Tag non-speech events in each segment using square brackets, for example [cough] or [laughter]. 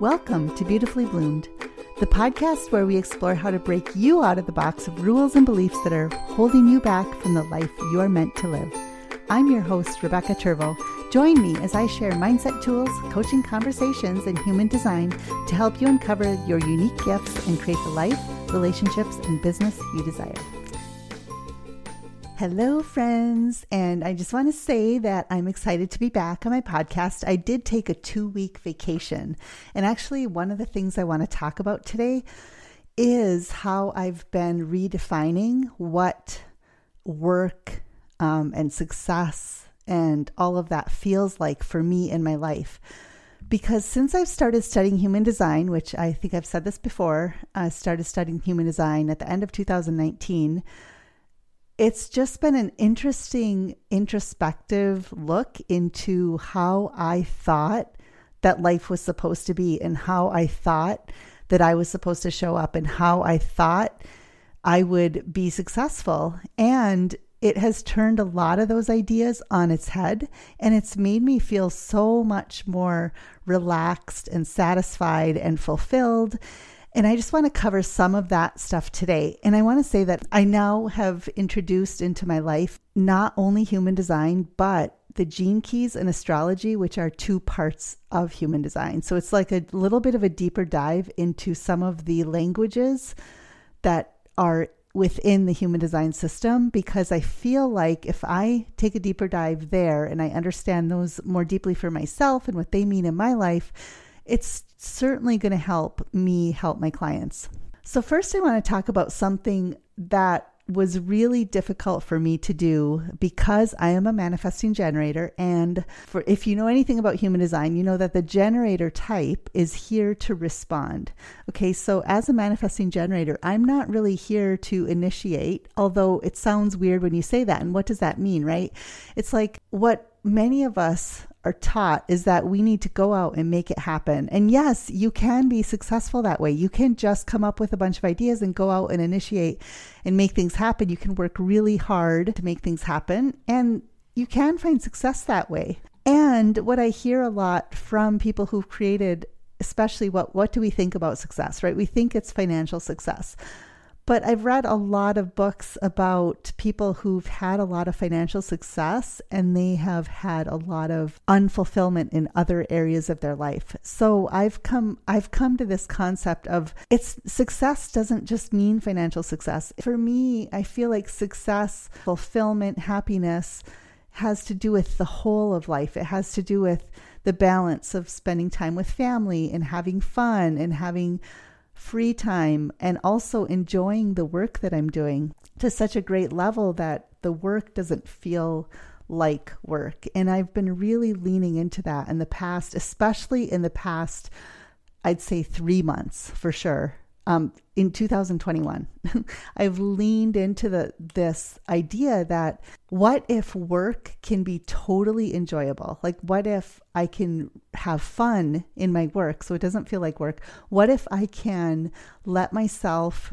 Welcome to Beautifully Bloomed, the podcast where we explore how to break you out of the box of rules and beliefs that are holding you back from the life you are meant to live. I'm your host, Rebecca Turvo. Join me as I share mindset tools, coaching conversations, and human design to help you uncover your unique gifts and create the life, relationships, and business you desire. Hello, friends. And I just want to say that I'm excited to be back on my podcast. I did take a two week vacation. And actually, one of the things I want to talk about today is how I've been redefining what work um, and success and all of that feels like for me in my life. Because since I've started studying human design, which I think I've said this before, I started studying human design at the end of 2019 it's just been an interesting introspective look into how I thought that life was supposed to be and how I thought that I was supposed to show up and how I thought I would be successful. And it has turned a lot of those ideas on its head and it's made me feel so much more relaxed and satisfied and fulfilled and I just want to cover some of that stuff today. And I want to say that I now have introduced into my life not only human design, but the gene keys and astrology, which are two parts of human design. So it's like a little bit of a deeper dive into some of the languages that are within the human design system because I feel like if I take a deeper dive there and I understand those more deeply for myself and what they mean in my life, it's certainly going to help me help my clients. So, first, I want to talk about something that was really difficult for me to do because I am a manifesting generator. And for if you know anything about human design, you know that the generator type is here to respond. Okay, so as a manifesting generator, I'm not really here to initiate, although it sounds weird when you say that. And what does that mean, right? It's like what many of us are taught is that we need to go out and make it happen. And yes, you can be successful that way. You can just come up with a bunch of ideas and go out and initiate and make things happen. You can work really hard to make things happen and you can find success that way. And what I hear a lot from people who've created especially what what do we think about success, right? We think it's financial success. But I've read a lot of books about people who've had a lot of financial success and they have had a lot of unfulfillment in other areas of their life. So I've come I've come to this concept of it's success doesn't just mean financial success. For me, I feel like success, fulfillment, happiness has to do with the whole of life. It has to do with the balance of spending time with family and having fun and having free time and also enjoying the work that I'm doing to such a great level that the work doesn't feel like work. And I've been really leaning into that in the past, especially in the past, I'd say three months for sure um, in 2021 [laughs] i've leaned into the this idea that what if work can be totally enjoyable? Like what if i can have fun in my work so it doesn't feel like work? What if i can let myself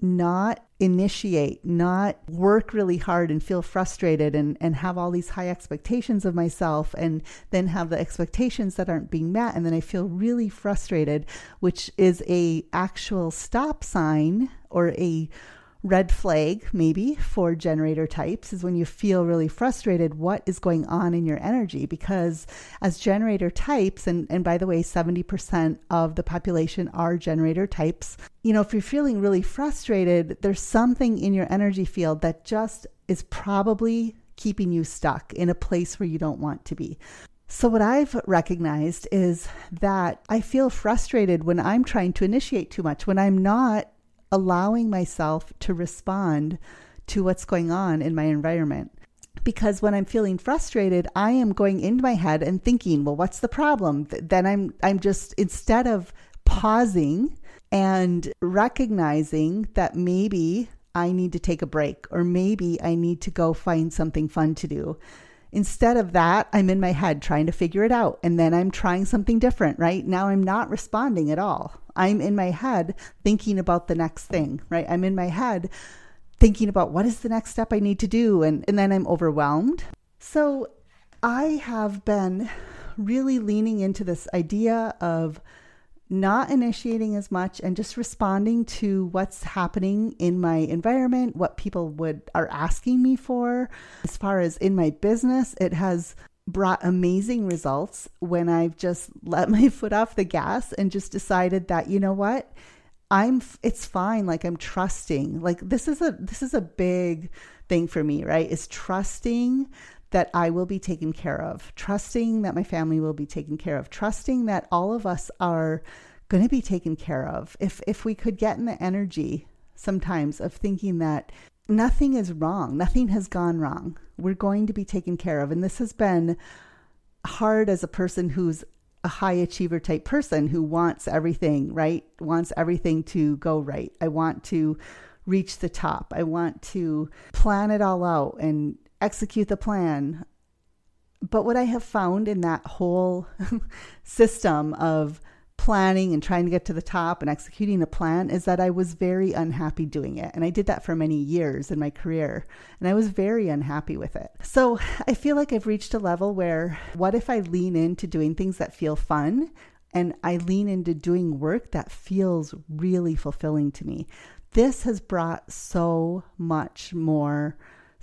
not initiate, not work really hard and feel frustrated and, and have all these high expectations of myself and then have the expectations that aren't being met. And then I feel really frustrated, which is a actual stop sign or a red flag maybe for generator types is when you feel really frustrated what is going on in your energy? Because as generator types and and by the way 70% of the population are generator types you know if you're feeling really frustrated there's something in your energy field that just is probably keeping you stuck in a place where you don't want to be. So, what I've recognized is that I feel frustrated when I'm trying to initiate too much, when I'm not allowing myself to respond to what's going on in my environment. Because when I'm feeling frustrated, I am going into my head and thinking, well, what's the problem? Then I'm I'm just instead of pausing and recognizing that maybe I need to take a break or maybe I need to go find something fun to do. Instead of that, I'm in my head trying to figure it out. And then I'm trying something different, right? Now I'm not responding at all. I'm in my head thinking about the next thing, right? I'm in my head thinking about what is the next step I need to do. And, and then I'm overwhelmed. So I have been really leaning into this idea of not initiating as much and just responding to what's happening in my environment, what people would are asking me for. As far as in my business, it has brought amazing results when I've just [laughs] let my foot off the gas and just decided that, you know what? I'm it's fine like I'm trusting. Like this is a this is a big thing for me, right? Is trusting that I will be taken care of, trusting that my family will be taken care of, trusting that all of us are going to be taken care of. If if we could get in the energy sometimes of thinking that nothing is wrong, nothing has gone wrong. We're going to be taken care of. And this has been hard as a person who's a high achiever type person who wants everything, right? Wants everything to go right. I want to reach the top. I want to plan it all out and execute the plan. But what I have found in that whole [laughs] system of planning and trying to get to the top and executing a plan is that I was very unhappy doing it. And I did that for many years in my career. And I was very unhappy with it. So I feel like I've reached a level where what if I lean into doing things that feel fun? And I lean into doing work that feels really fulfilling to me. This has brought so much more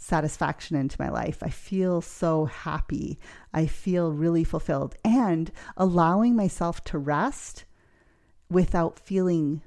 satisfaction into my life. I feel so happy. I feel really fulfilled and allowing myself to rest without feeling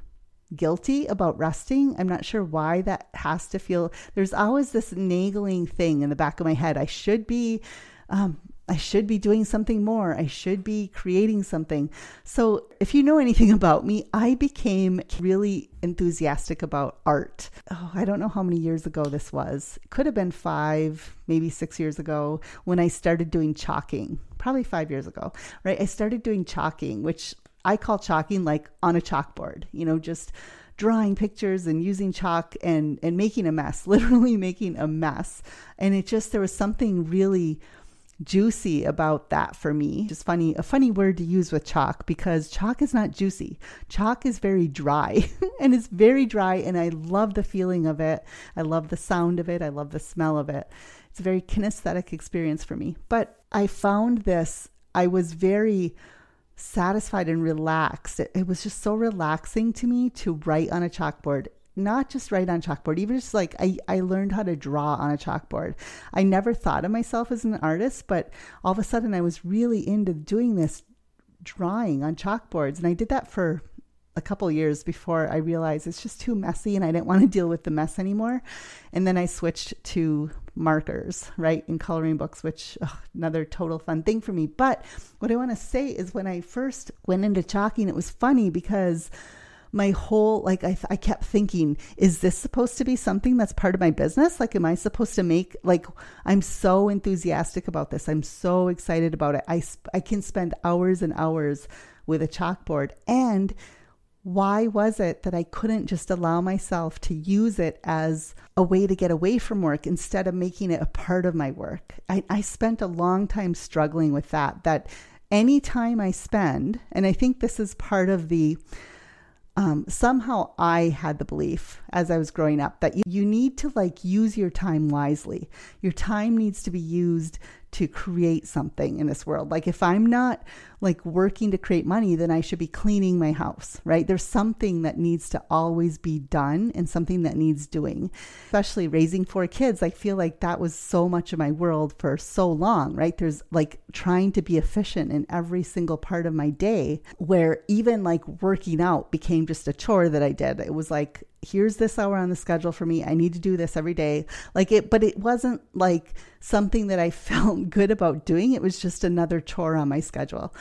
guilty about resting. I'm not sure why that has to feel. There's always this nagging thing in the back of my head. I should be um, I should be doing something more. I should be creating something. So, if you know anything [laughs] about me, I became really enthusiastic about art. Oh, I don't know how many years ago this was. It could have been five, maybe six years ago when I started doing chalking, probably five years ago, right? I started doing chalking, which I call chalking like on a chalkboard, you know, just drawing pictures and using chalk and and making a mess [laughs] literally making a mess and it just there was something really juicy about that for me. Just funny, a funny word to use with chalk because chalk is not juicy. Chalk is very dry [laughs] and it's very dry and I love the feeling of it. I love the sound of it. I love the smell of it. It's a very kinesthetic experience for me. But I found this, I was very satisfied and relaxed. It, it was just so relaxing to me to write on a chalkboard not just write on chalkboard, even just like I, I learned how to draw on a chalkboard. I never thought of myself as an artist, but all of a sudden I was really into doing this drawing on chalkboards. And I did that for a couple years before I realized it's just too messy and I didn't want to deal with the mess anymore. And then I switched to markers, right, in coloring books, which another total fun thing for me. But what I want to say is when I first went into chalking, it was funny because my whole like I, I kept thinking is this supposed to be something that's part of my business like am i supposed to make like i'm so enthusiastic about this i'm so excited about it i i can spend hours and hours with a chalkboard and why was it that I couldn't just allow myself to use it as a way to get away from work instead of making it a part of my work? I, I spent a long time struggling with that. That any time I spend, and I think this is part of the um, somehow I had the belief as I was growing up that you, you need to like use your time wisely. Your time needs to be used to create something in this world. Like if I'm not like working to create money, then I should be cleaning my house, right? There's something that needs to always be done and something that needs doing. Especially raising four kids, I feel like that was so much of my world for so long, right? There's like trying to be efficient in every single part of my day where even like working out became just a chore that I did. It was like here's this hour on the schedule for me. I need to do this every day. Like it, but it wasn't like something that I [laughs] felt good about doing. It was just another chore on my schedule.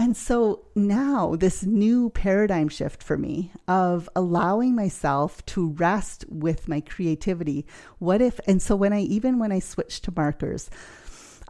And so now, this new paradigm shift for me of allowing myself to rest with my creativity. What if, and so when I, even when I switched to markers,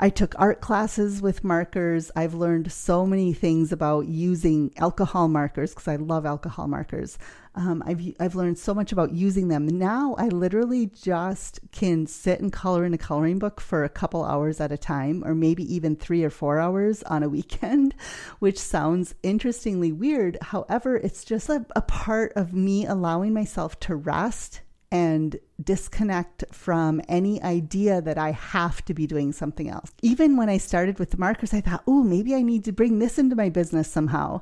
I took art classes with markers. I've learned so many things about using alcohol markers because I love alcohol markers. Um, I've I've learned so much about using them. Now I literally just can sit and color in a coloring book for a couple hours at a time, or maybe even three or four hours on a weekend, [laughs] which sounds interestingly weird. However, it's just a, a part of me allowing myself to rest and disconnect from any idea that I have to be doing something else. Even when I started with the markers, I thought, oh, maybe I need to bring this into my business somehow.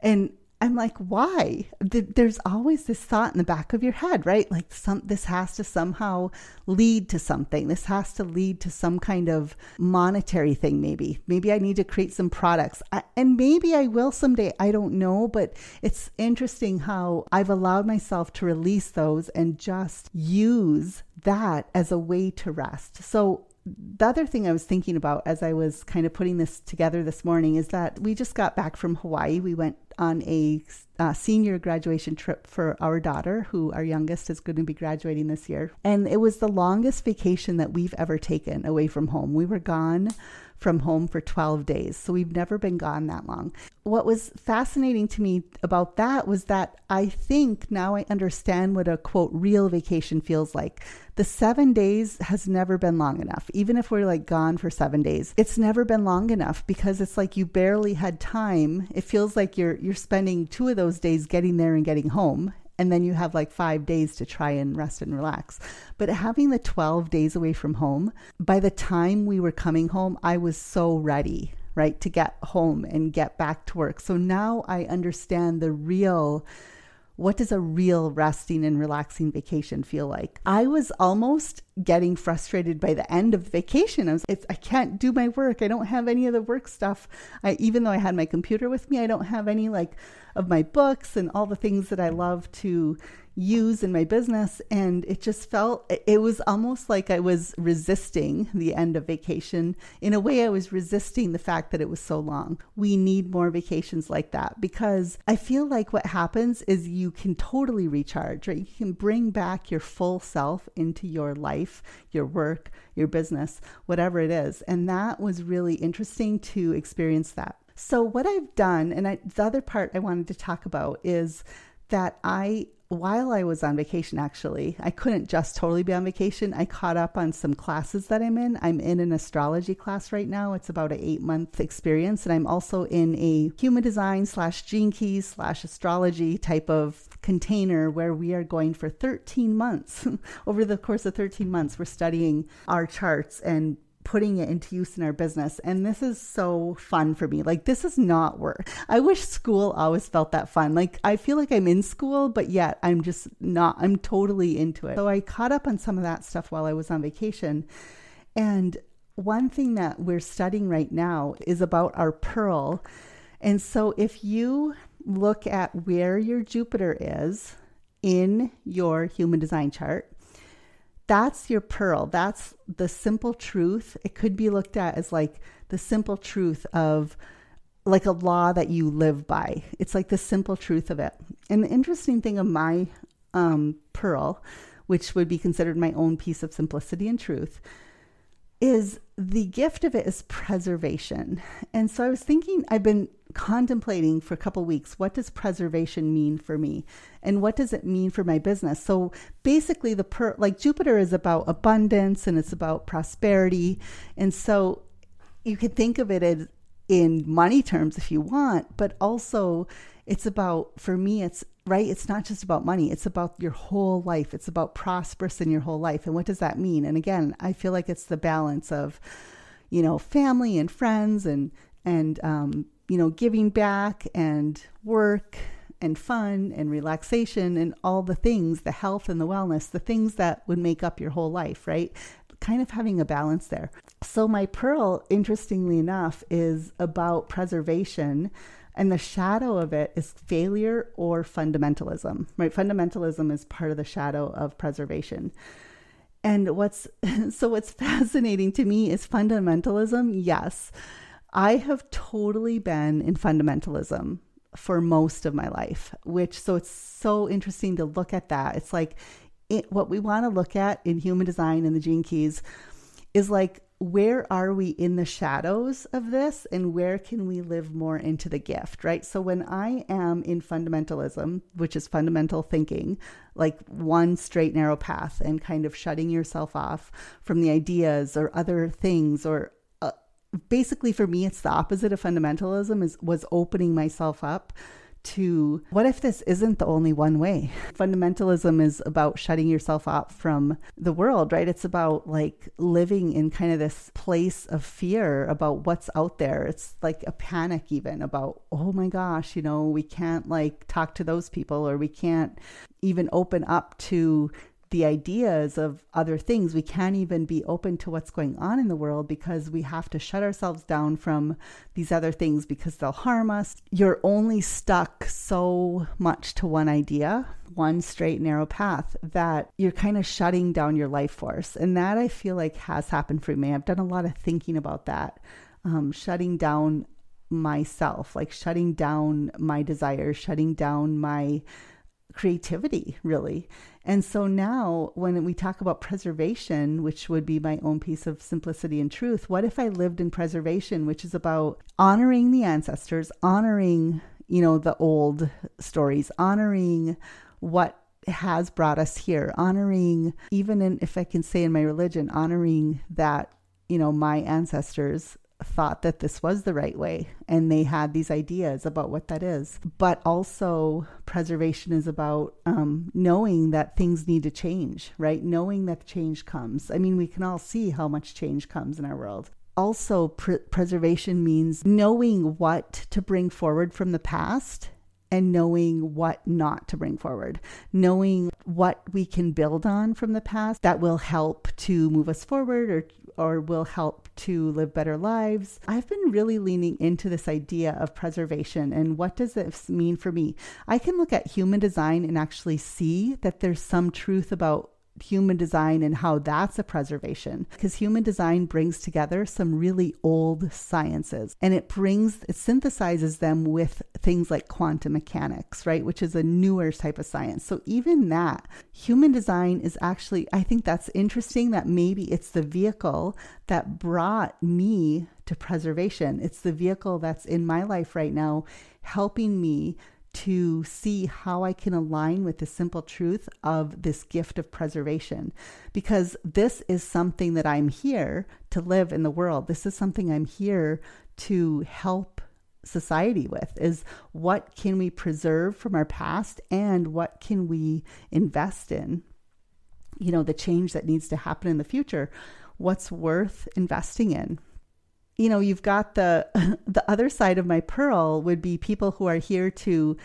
And I'm like, why? There's always this thought in the back of your head, right? Like some this has to somehow lead to something. This has to lead to some kind of monetary thing maybe. Maybe I need to create some products. And maybe I will someday. I don't know, but it's interesting how I've allowed myself to release those and just use that as a way to rest. So the other thing I was thinking about as I was kind of putting this together this morning is that we just got back from Hawaii. We went on a uh, senior graduation trip for our daughter, who our youngest is going to be graduating this year. And it was the longest vacation that we've ever taken away from home. We were gone from home for 12 days. So we've never been gone that long. What was fascinating to me about that was that I think now I understand what a quote real vacation feels like. The seven days has never been long enough. Even if we're like gone for seven days, it's never been long enough because it's like you barely had time. It feels like you're you're spending two of those days getting there and getting home and then you have like five days to try and rest and relax. But having the 12 days away from home, by the time we were coming home, I was so ready, right, to get home and get back to work. So now I understand the real what does a real resting and relaxing vacation feel like? I was almost getting frustrated by the end of vacation. I was, I can't do my work. I don't have any of the work stuff. I, even though I had my computer with me, I don't have any like of my books and all the things that I love to use in my business. And it just felt, it was almost like I was resisting the end of vacation. In a way, I was resisting the fact that it was so long. We need more vacations like that because I feel like what happens is you can totally recharge, right? You can bring back your full self into your life, your work, your business, whatever it is. And that was really interesting to experience that. So, what I've done, and I, the other part I wanted to talk about is that I while I was on vacation, actually, I couldn't just totally be on vacation. I caught up on some classes that I'm in. I'm in an astrology class right now. It's about an eight month experience. And I'm also in a human design slash gene keys slash astrology type of container where we are going for 13 months. [laughs] Over the course of 13 months, we're studying our charts and putting it into use in our business. And this is so fun for me. Like, this is not work. I wish school always felt that fun. Like, I feel like I'm in school, but yet I'm just not, I'm totally into it. So I caught up on some of that stuff while I was on vacation. And one thing that we're studying right now is about our pearl. And so if you look at where your Jupiter is in your human design chart, that's your pearl. That's the simple truth. It could be looked at as like the simple truth of like a law that you live by. It's like the simple truth of it. And the interesting thing of my um, pearl, which would be considered my own piece of simplicity and truth, is the gift of it is preservation. And so I was thinking, I've been contemplating for a couple weeks what does preservation mean for me? And what does it mean for my business? So basically the per like jupiter is about abundance and it's about prosperity. And so you could think of it as in money terms if you want but also it's about for me it's right it's not just about money it's about your whole life it's about prosperous in your whole life and what does that mean and again i feel like it's the balance of you know family and friends and and um, you know, giving back and work and fun and relaxation and all the things, the health and the wellness, the things that would make up your whole life, right? Kind of having a balance there. So, my pearl, interestingly enough, is about preservation. And the shadow of it is failure or fundamentalism, right? Fundamentalism is part of the shadow of preservation. And what's [laughs] so what's fascinating to me is fundamentalism, yes I have totally been in fundamentalism for most of my life, which so it's so interesting to look at that. It's like it, what we want to look at in human design and the gene keys is like where are we in the shadows of this and where can we live more into the gift, right? So when I am in fundamentalism, which is fundamental thinking, like one straight narrow path and kind of shutting yourself off from the ideas or other things or uh, basically for me it's the opposite of fundamentalism is was opening myself up to what if this isn't the only one way? Fundamentalism is about shutting yourself off from the world, right? It's about like living in kind of this place of fear about what's out there. It's like a panic, even about, oh my gosh, you know, we can't like talk to those people or we can't even open up to the ideas of other things. We can't even be open to what's going on in the world because we have to shut ourselves down from these other things because they'll harm us. You're only stuck so much to one idea, one straight, narrow path that you're kind of shutting down your life force. And that I feel like has happened for me. I've done a lot of thinking about that, um, shutting down myself, like shutting down my desires, shutting down my creativity, really. And so now, when we talk about preservation, which would be my own piece of simplicity and truth, what if I lived in preservation, which is about honoring the ancestors, honoring, you know, the old stories, honoring what has brought us here, honoring, even in, if I can say in my religion, honoring that, you know, my ancestors thought that this was the right way and they had these ideas about what that is. But also, preservation is about um, knowing that things need to change, right? Knowing that change comes. I mean, we can all see how much change comes in our world. Also, pr- preservation means knowing what to bring forward from the past and knowing what not to bring forward, knowing what we can build on from the past that will help to move us forward or or will help to live better lives. I've been really leaning into this idea of preservation and what does this mean for me? I can look at human design and actually see that there's some truth about human design and how that's a preservation. Because human design brings together some really old sciences and it brings it synthesizes them with things like quantum mechanics right which is a newer type of science. So even that human design is actually i think that's interesting that maybe it's the vehicle that brought me to preservation. It's the vehicle that's in my life right now helping me to see how I can align with the simple truth of this gift of preservation. Because this is something that I'm here to live in the world. This is something I'm here to help society with is what can we preserve from our past and what can we invest in you know the change that needs to happen in the future what's worth investing in you know, you've got the [laughs] the other side of my pearl would be people who are here to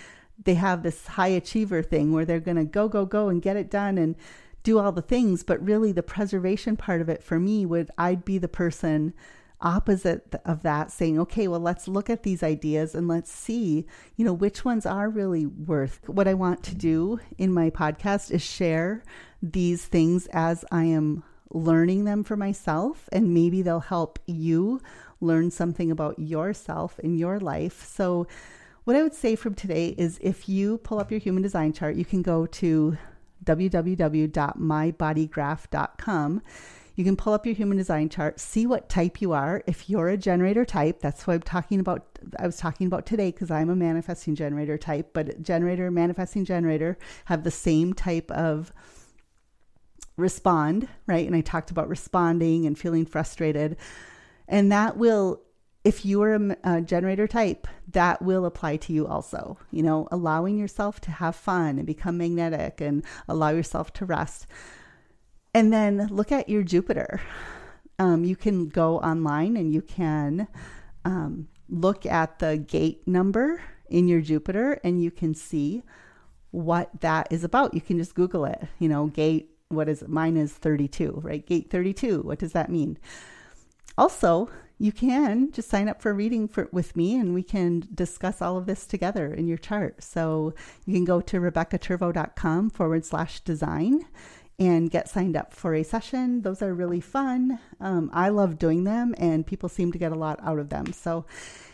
they have this high achiever thing where they're going to go go go and get it done and do all the things, but really the preservation part of it for me would I'd be the person opposite of that saying okay well let's look at these ideas and let's see you know which ones are really worth. What i want to do in my podcast is share these things as i am learning them for myself, and maybe they'll help you learn something about yourself in your life. So, what I would say from today is if you pull up your human design chart, you can go to www.mybodygraph.com. You can pull up your human design chart, see what type you are. If you're a generator type, that's what I'm talking about. I was talking about today because I'm a manifesting generator type, but generator, manifesting generator have the same type of respond, right? And I talked about responding and feeling frustrated. And that will, if you are a, a, generator type, that will apply to you also. You know, allowing yourself to have fun and become magnetic and allow yourself to rest. And then look at your Jupiter. Um, you can go online and you can um, look at the gate number in your Jupiter and you can see what that is about. You can just Google it, you know, gate what is? Mine is 32, right? Gate 32. What does that mean? Also, you can just sign up for a reading for, with me and we can discuss all of this together in your chart. So you can go to rebeccaturvo.com forward slash design and get signed up for a session. Those are really fun. Um, I love doing them and people seem to get a lot out of them. So,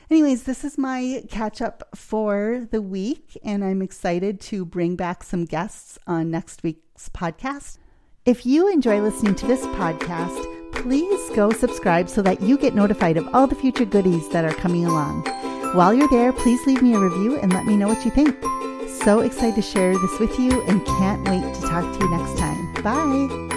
anyways, this is my catch up for the week, and I'm excited to bring back some guests on next week's podcast. If you enjoy listening to this podcast, please go subscribe so that you get notified of all the future goodies that are coming along. While you're there, please leave me a review and let me know what you think. So excited to share this with you and can't wait to talk to you next time. Bye.